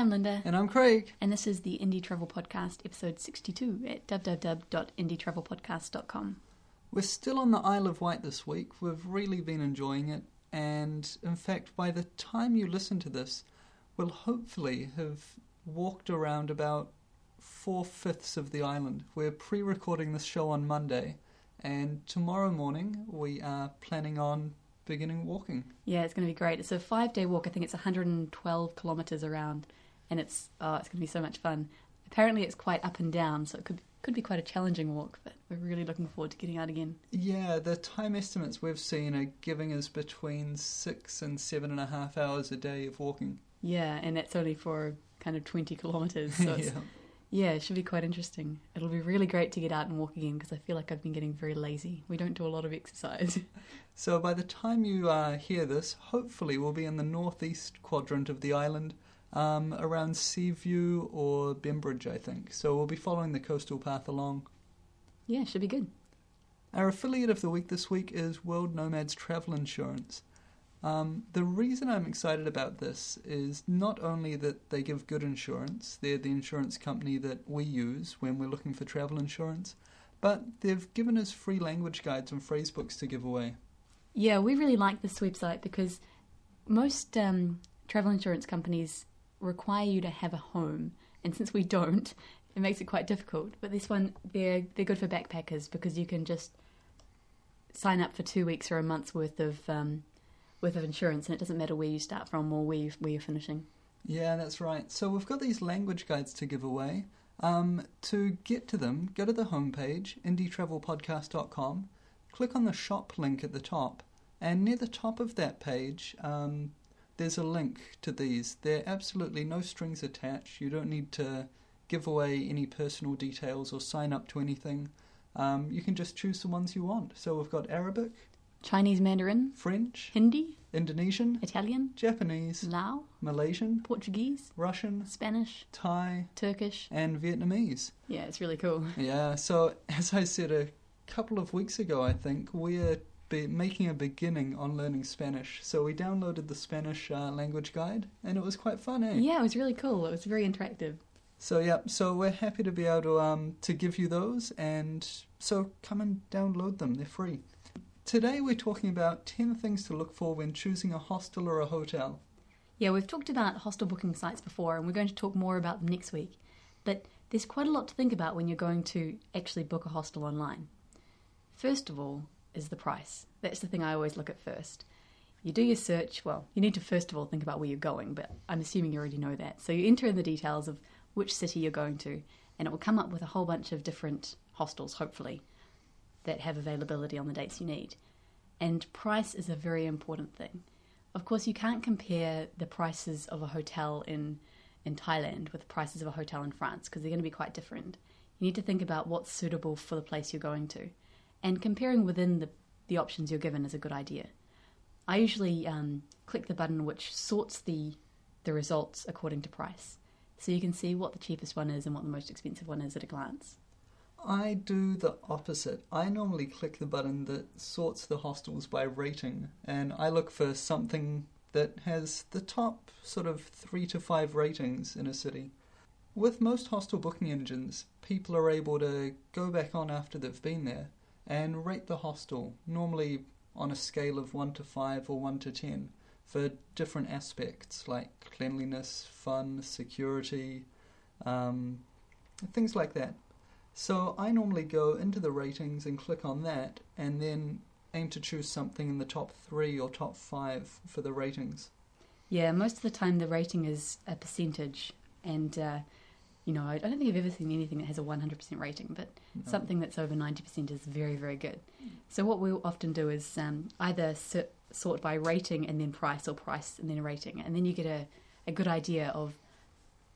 I'm Linda. And I'm Craig. And this is the Indie Travel Podcast, episode 62 at www.indietravelpodcast.com. We're still on the Isle of Wight this week. We've really been enjoying it. And in fact, by the time you listen to this, we'll hopefully have walked around about four fifths of the island. We're pre recording this show on Monday. And tomorrow morning, we are planning on beginning walking. Yeah, it's going to be great. It's a five day walk. I think it's 112 kilometres around, and it's oh, it's going to be so much fun. Apparently, it's quite up and down, so it could could be quite a challenging walk. But we're really looking forward to getting out again. Yeah, the time estimates we've seen are giving us between six and seven and a half hours a day of walking. Yeah, and that's only for kind of 20 kilometres. So yeah. Yeah, it should be quite interesting. It'll be really great to get out and walk again because I feel like I've been getting very lazy. We don't do a lot of exercise. so by the time you uh, hear this, hopefully we'll be in the northeast quadrant of the island, um, around Seaview or Bembridge, I think. So we'll be following the coastal path along. Yeah, should be good. Our affiliate of the week this week is World Nomads Travel Insurance. Um, the reason I'm excited about this is not only that they give good insurance, they're the insurance company that we use when we're looking for travel insurance, but they've given us free language guides and phrase books to give away. Yeah, we really like this website because most um, travel insurance companies require you to have a home, and since we don't, it makes it quite difficult. But this one, they're they're good for backpackers because you can just sign up for two weeks or a month's worth of um, with insurance, and it doesn't matter where you start from or where, you, where you're finishing. Yeah, that's right. So we've got these language guides to give away. Um, to get to them, go to the homepage, indietravelpodcast.com, click on the shop link at the top, and near the top of that page, um, there's a link to these. They're absolutely no strings attached. You don't need to give away any personal details or sign up to anything. Um, you can just choose the ones you want. So we've got Arabic, Chinese Mandarin, French, Hindi, Indonesian, Italian, Japanese, Lao, Malaysian, Portuguese, Russian, Spanish, Thai, Turkish, and Vietnamese. Yeah, it's really cool. Yeah, so as I said a couple of weeks ago, I think, we're be making a beginning on learning Spanish. So we downloaded the Spanish uh, language guide, and it was quite fun, eh? Yeah, it was really cool. It was very interactive. So yeah, so we're happy to be able to um to give you those, and so come and download them. They're free. Today we're talking about 10 things to look for when choosing a hostel or a hotel. Yeah, we've talked about hostel booking sites before, and we're going to talk more about them next week. But there's quite a lot to think about when you're going to actually book a hostel online. First of all, is the price. That's the thing I always look at first. You do your search, well, you need to first of all think about where you're going, but I'm assuming you already know that. So you enter in the details of which city you're going to, and it will come up with a whole bunch of different hostels, hopefully that have availability on the dates you need. And price is a very important thing. Of course, you can't compare the prices of a hotel in, in Thailand with the prices of a hotel in France because they're going to be quite different. You need to think about what's suitable for the place you're going to. And comparing within the, the options you're given is a good idea. I usually um, click the button which sorts the, the results according to price. So you can see what the cheapest one is and what the most expensive one is at a glance. I do the opposite. I normally click the button that sorts the hostels by rating, and I look for something that has the top sort of three to five ratings in a city. With most hostel booking engines, people are able to go back on after they've been there and rate the hostel, normally on a scale of 1 to 5 or 1 to 10, for different aspects like cleanliness, fun, security, um, things like that. So I normally go into the ratings and click on that and then aim to choose something in the top three or top five for the ratings. Yeah, most of the time the rating is a percentage, and uh, you know I don't think I've ever seen anything that has a 100% rating, but no. something that's over 90% is very, very good. So what we'll often do is um, either sort by rating and then price, or price and then rating, and then you get a, a good idea of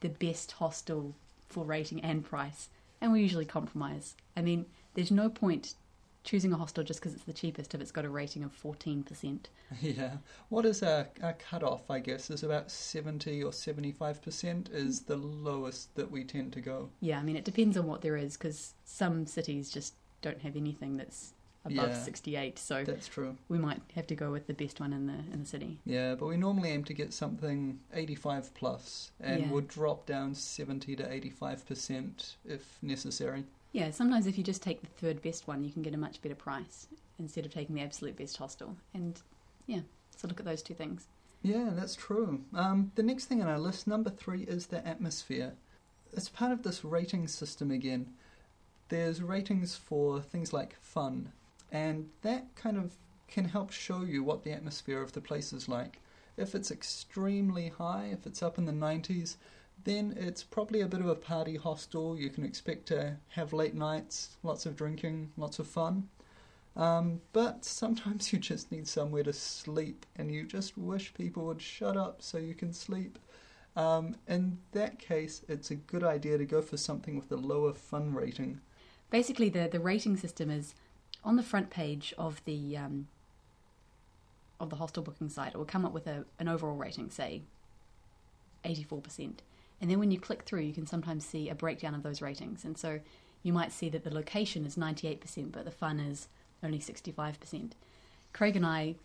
the best hostel for rating and price and we usually compromise. I mean, there's no point choosing a hostel just because it's the cheapest if it's got a rating of 14%. Yeah. What is our, our cutoff, I guess, is about 70 or 75% is the lowest that we tend to go. Yeah, I mean, it depends on what there is because some cities just don't have anything that's above Yeah. 68. So That's true. we might have to go with the best one in the in the city. Yeah, but we normally aim to get something 85 plus and Yeah. would drop down 70 to 85% if necessary. Yeah, sometimes if you just take the third best one, you can get a much better price instead of taking the absolute best hostel. And yeah, so look at those two things. Yeah, that's true. Um, the next thing on our list, number three, is the atmosphere. It's part of this rating system again. There's ratings for things like fun, and that kind of can help show you what the atmosphere of the place is like. If it's extremely high, if it's up in the 90s, then it's probably a bit of a party hostel. You can expect to have late nights, lots of drinking, lots of fun. Um, but sometimes you just need somewhere to sleep, and you just wish people would shut up so you can sleep. Um, in that case, it's a good idea to go for something with a lower fun rating. Basically, the, the rating system is on the front page of the um, of the hostel booking site. It will come up with a, an overall rating, say 84%. And then when you click through, you can sometimes see a breakdown of those ratings. And so you might see that the location is 98%, but the fun is only 65%. Craig and I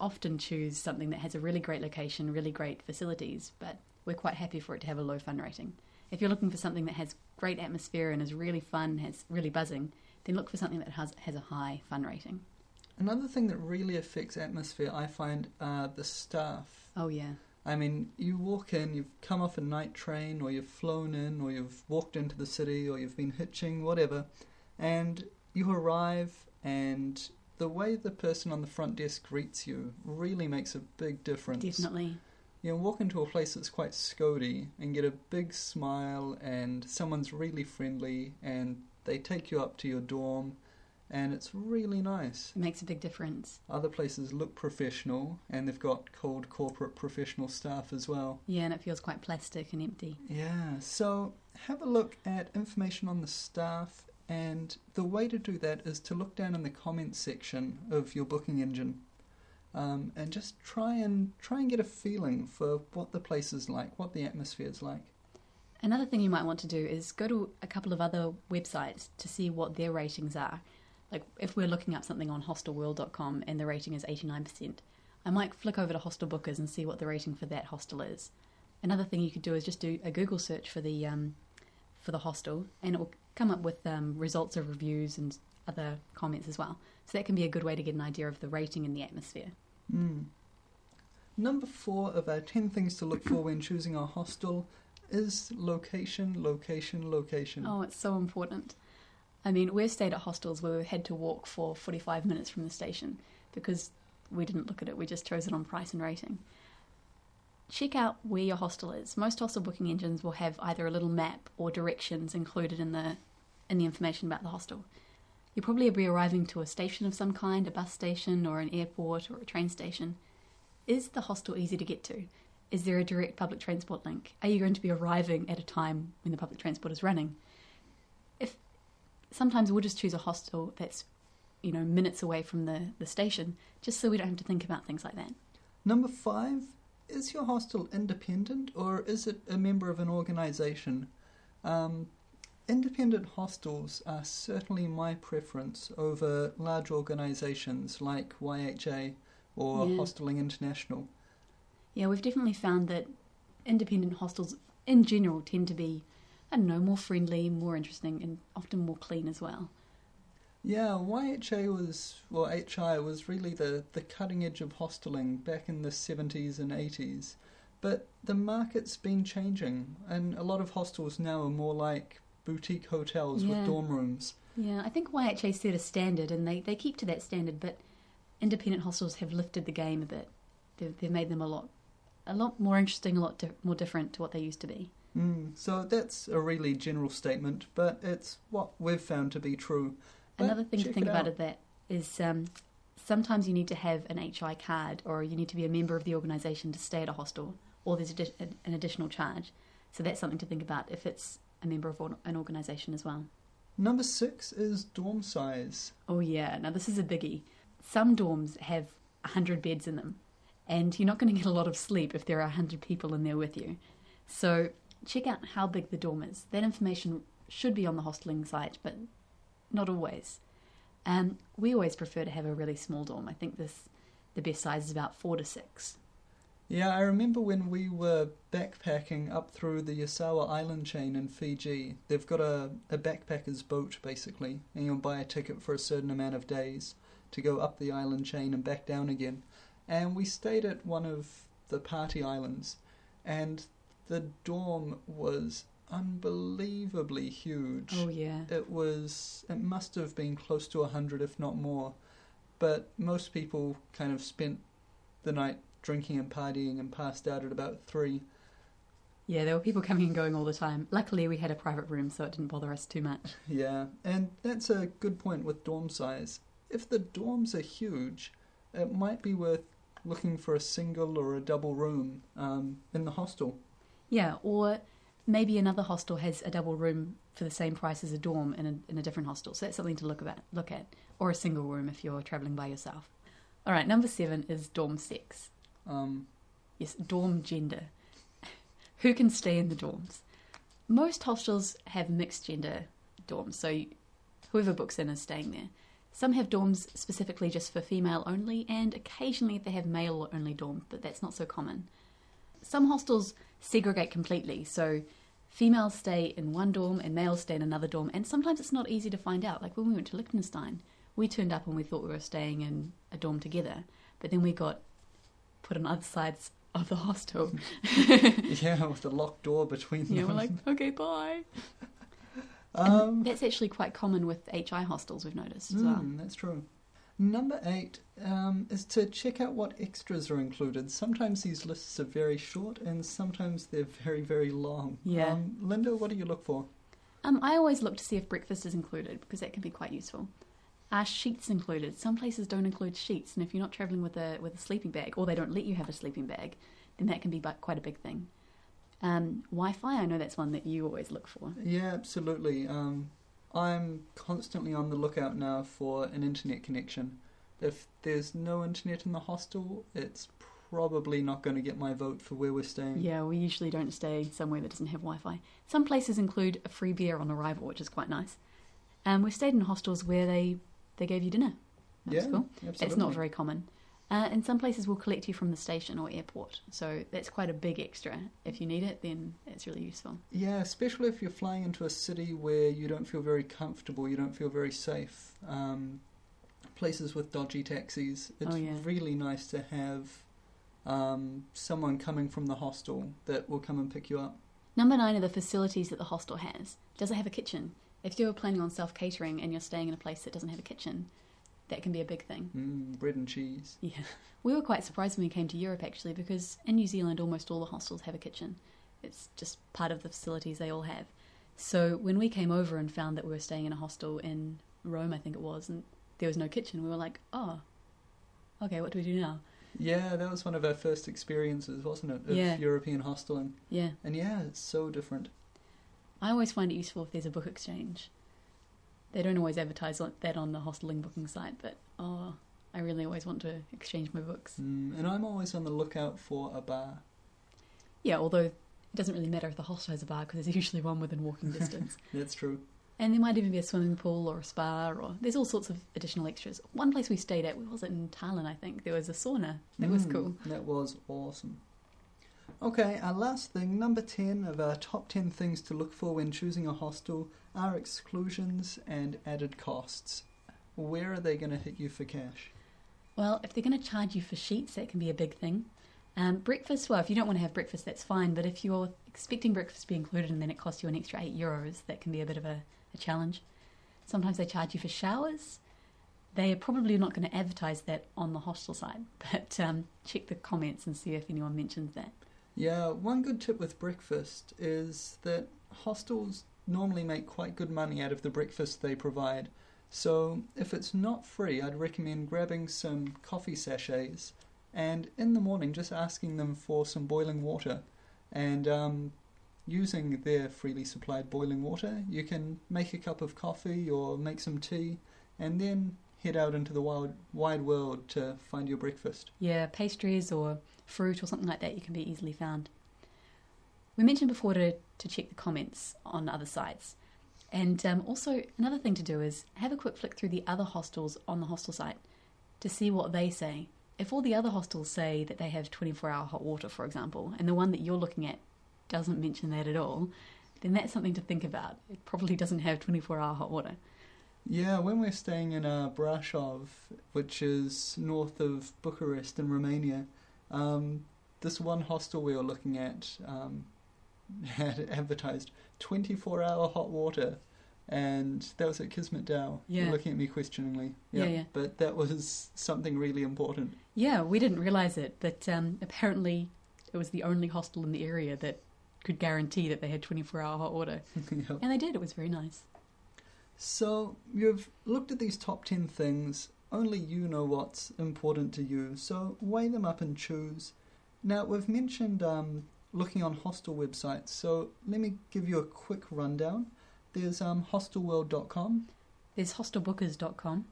often choose something that has a really great location, really great facilities, but we're quite happy for it to have a low fun rating. If you're looking for something that has great atmosphere and is really fun, has really buzzing, then look for something that has has a high fun rating. Another thing that really affects atmosphere, I find, are the staff. Oh yeah, I mean, you walk in, you've come off a night train, or you've flown in, or you've walked into the city, or you've been hitching, whatever, and you arrive, and the way the person on the front desk greets you really makes a big difference. definitely. You know, walk into a place that's quite scody and get a big smile, and someone's really friendly, and they take you up to your dorm, and it's really nice. It makes a big difference. Other places look professional, and they've got cold corporate professional staff as well. Yeah, and it feels quite plastic and empty. Yeah, so have a look at information on the staff, and the way to do that is to look down in the comments section of your booking engine, um, and just try and try and get a feeling for what the place is like, what the atmosphere is like. Another thing you might want to do is go to a couple of other websites to see what their ratings are. Like if we're looking up something on hostelworld.com and the rating is 89%, I might flick over to Hostel Bookers and see what the rating for that hostel is. Another thing you could do is just do a Google search for the um, for the hostel, and it will come up with um, results of reviews and other comments as well. So that can be a good way to get an idea of the rating and the atmosphere. Mm. Number four of our 10 things to look for when choosing a hostel is location, location, location. Oh, it's so important. I mean, we've stayed at hostels where we've had to walk for 45 minutes from the station because we didn't look at it, we just chose it on price and rating. Check out where your hostel is. Most hostel booking engines will have either a little map or directions included in the in the information about the hostel. You'll probably be arriving to a station of some kind, a bus station or an airport or a train station. Is the hostel easy to get to? Is there a direct public transport link? Are you going to be arriving at a time when the public transport is running? Sometimes we'll just choose a hostel that's, you know, minutes away from the, the station, just so we don't have to think about things like that. Number five, is your hostel independent or is it a member of an organisation? Um, independent hostels are certainly my preference over large organisations like YHA or Yeah. Hostelling International. Yeah, we've definitely found that independent hostels in general tend to be, I don't know, more friendly, more interesting, and often more clean as well. Yeah, YHA was, well, HI was really the, the cutting edge of hosteling back in the 70s and 80s. But the market's been changing, and a lot of hostels now are more like boutique hotels Yeah. with dorm rooms. Yeah, I think YHA set a standard and they, they keep to that standard, but independent hostels have lifted the game a bit. They've, they've made them a lot a lot more interesting, a lot di- more different to what they used to be. Mm, so that's a really general statement, but it's what we've found to be true. But Another thing to think about out. it that is um, sometimes you need to have an HI card or you need to be a member of the organisation to stay at a hostel, or there's an additional charge. So that's something to think about if it's a member of an organisation as well. Number six is dorm size. Oh yeah, now this is a biggie. Some dorms have 100 beds in them, and you're not going to get a lot of sleep if there are 100 people in there with you. So check out how big the dorm is. That information should be on the hosteling site, but not always. Um, we always prefer to have a really small dorm. I think this the best size is about four to six. Yeah, I remember when we were backpacking up through the Yasawa Island chain in Fiji. They've got a, a backpacker's boat, basically, and you'll buy a ticket for a certain amount of days to go up the island chain and back down again. And we stayed at one of the party islands, and the dorm was unbelievably huge. Oh yeah, It was. It must have been close to a hundred, if not more. But most people kind of spent the night drinking and partying and passed out at about three. yeah. There were people coming and going all the time. Luckily, we had a private room, so it didn't bother us too much. Yeah, and that's a good point with dorm size. If the dorms are huge, it might be worth looking for a single or a double room um, in the hostel. Yeah, or maybe another hostel has a double room for the same price as a dorm in a, in a different hostel. So that's something to look about, look at, or a single room if you're traveling by yourself. All right, number seven is dorm sex. Um, Yes, dorm gender. Who can stay in the dorms? Most hostels have mixed gender dorms, so whoever books in is staying there. Some have dorms specifically just for female only, and occasionally they have male only dorms, but that's not so common. Some hostels segregate completely, so females stay in one dorm and males stay in another dorm, and sometimes it's not easy to find out. Like when we went to Liechtenstein, we turned up and we thought we were staying in a dorm together, but then we got put on other sides of the hostel. yeah, with a locked door between them. Yeah, we're like, okay, bye. um, that's actually quite common with HI hostels, we've noticed as well. Mm, that's true. Number eight um, is to check out what extras are included. Sometimes these lists are very short, and sometimes they're very, very long. Yeah. Um, Linda, what do you look for? Um, I always look to see if breakfast is included because that can be quite useful. Are sheets included? Some places don't include sheets, and if you're not traveling with a with a sleeping bag, or they don't let you have a sleeping bag, then that can be quite a big thing. Um, Wi-Fi, I know that's one that you always look for. Yeah, absolutely. Um, I'm constantly on the lookout now for an internet connection. If there's no internet in the hostel, it's probably not going to get my vote for where we're staying. Yeah, we usually don't stay somewhere that doesn't have Wi-Fi. Some places include a free beer on arrival, which is quite nice. Um, we've stayed in hostels where they they gave you dinner. That's Yeah, cool. absolutely. It's not very common. Uh, and some places will collect you from the station or airport, so that's quite a big extra. If you need it, then it's really useful. Yeah, especially if you're flying into a city where you don't feel very comfortable, you don't feel very safe. Um, places with dodgy taxis, it's Oh, yeah. really nice to have um, someone coming from the hostel that will come and pick you up. Number nine are the facilities that the hostel has. Does it have a kitchen? If you're planning on self catering and you're staying in a place that doesn't have a kitchen, that can be a big thing. Mm, bread and cheese. Yeah. We were quite surprised when we came to Europe actually because in New Zealand almost all the hostels have a kitchen. It's just part of the facilities they all have. So when we came over and found that we were staying in a hostel in Rome, I think it was, and there was no kitchen, we were like, oh, okay, what do we do now? Yeah, that was one of our first experiences, wasn't it? Of Yeah. European hosteling. Yeah. And yeah, it's so different. I always find it useful if there's a book exchange. They don't always advertise that on the hosteling booking site, but oh, I really always want to exchange my books. Mm, and I'm always on the lookout for a bar. Yeah, although it doesn't really matter if the hostel has a bar because there's usually one within walking distance. That's true. And there might even be a swimming pool or a spa, or there's all sorts of additional extras. One place we stayed at, was it in Thailand? I think there was a sauna. That was Mm, cool. That was awesome. Okay, our last thing, number 10 of our top 10 things to look for when choosing a hostel are exclusions and added costs. Where are they going to hit you for cash? Well, if they're going to charge you for sheets, that can be a big thing. Um, breakfast, well, if you don't want to have breakfast, that's fine. But if you're expecting breakfast to be included and then it costs you an extra eight euros, that can be a bit of a, a challenge. Sometimes they charge you for showers. They are probably not going to advertise that on the hostel side, but um, check the comments and see if anyone mentions that. Yeah, one good tip with breakfast is that hostels normally make quite good money out of the breakfast they provide. So, if it's not free, I'd recommend grabbing some coffee sachets and in the morning just asking them for some boiling water. And um, using their freely supplied boiling water, you can make a cup of coffee or make some tea and then head out into the wild, wide world to find your breakfast. Yeah, pastries or fruit or something like that you can be easily found. We mentioned before to, to check the comments on other sites. And um, also, another thing to do is have a quick flick through the other hostels on the hostel site to see what they say. If all the other hostels say that they have 24 hour hot water, for example, and the one that you're looking at doesn't mention that at all, then that's something to think about. It probably doesn't have 24 hour hot water. Yeah, when we're staying in uh, Brasov, which is north of Bucharest in Romania, um, this one hostel we were looking at um, had advertised 24 hour hot water. And that was at Kismet Dao. Yeah. You're looking at me questioningly. Yeah, yeah. But that was something really important. Yeah, we didn't realize it, but um, apparently it was the only hostel in the area that could guarantee that they had 24 hour hot water. Yep. And they did, it was very nice. So, you've looked at these top 10 things. Only you know what's important to you. So, weigh them up and choose. Now, we've mentioned um, looking on hostel websites. So, let me give you a quick rundown. There's um, hostelworld.com, There's hostelbookers.com.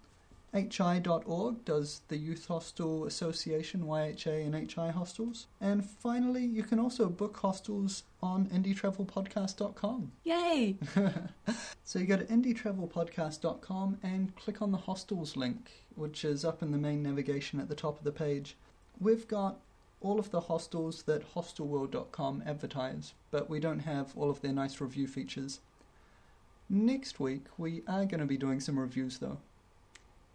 hi.org does the Youth Hostel Association, YHA, and HI hostels. And finally, you can also book hostels on indietravelpodcast.com. Yay! So you go to indietravelpodcast.com and click on the hostels link, which is up in the main navigation at the top of the page. We've got all of the hostels that hostelworld.com advertise, but we don't have all of their nice review features. Next week, we are going to be doing some reviews though.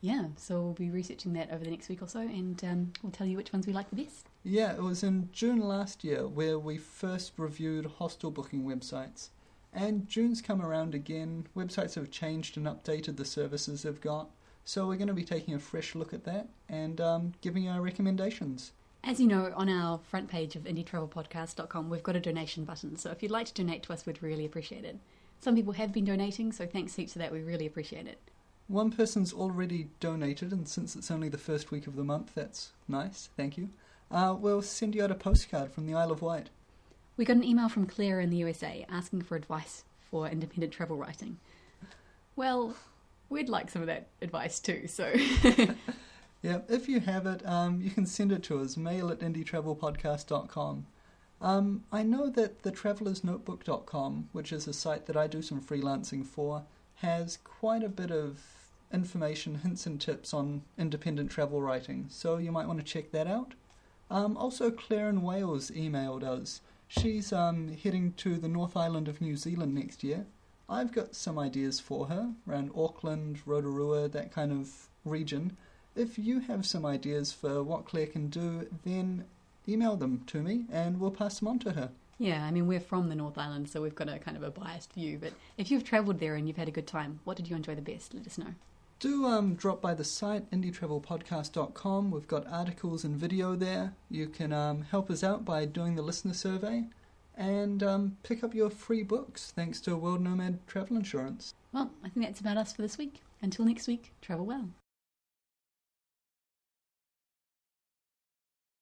Yeah, so we'll be researching that over the next week or so, and um, we'll tell you which ones we like the best. Yeah, it was in June last year where we first reviewed hostel booking websites. And June's come around again. Websites have changed and updated the services they've got. So we're going to be taking a fresh look at that and um, giving our recommendations. As you know, on our front page of indietravelpodcast.com, we've got a donation button. So if you'd like to donate to us, we'd really appreciate it. Some people have been donating, so thanks heaps for that. We really appreciate it. One person's already donated, and since it's only the first week of the month, that's nice. Thank you. Uh, we'll send you out a postcard from the Isle of Wight. We got an email from Claire in the USA asking for advice for independent travel writing. Well, we'd like some of that advice too, so Yeah, if you have it, um, you can send it to us, mail at indietravelpodcast.com. Um, I know that the travelersnotebook.com, which is a site that I do some freelancing for, has quite a bit of information, hints and tips on independent travel writing, so you might want to check that out. Um, also, Claire in Wales emailed us. She's um, heading to the North Island of New Zealand next year. I've got some ideas for her around Auckland, Rotorua, that kind of region. If you have some ideas for what Claire can do, then email them to me and we'll pass them on to her. Yeah, I mean, we're from the North Island, so we've got a kind of a biased view. But if you've travelled there and you've had a good time, what did you enjoy the best? Let us know. Do um, drop by the site, indietravelpodcast.com. We've got articles and video there. You can um, help us out by doing the listener survey and um, pick up your free books thanks to World Nomad Travel Insurance. Well, I think that's about us for this week. Until next week, travel well.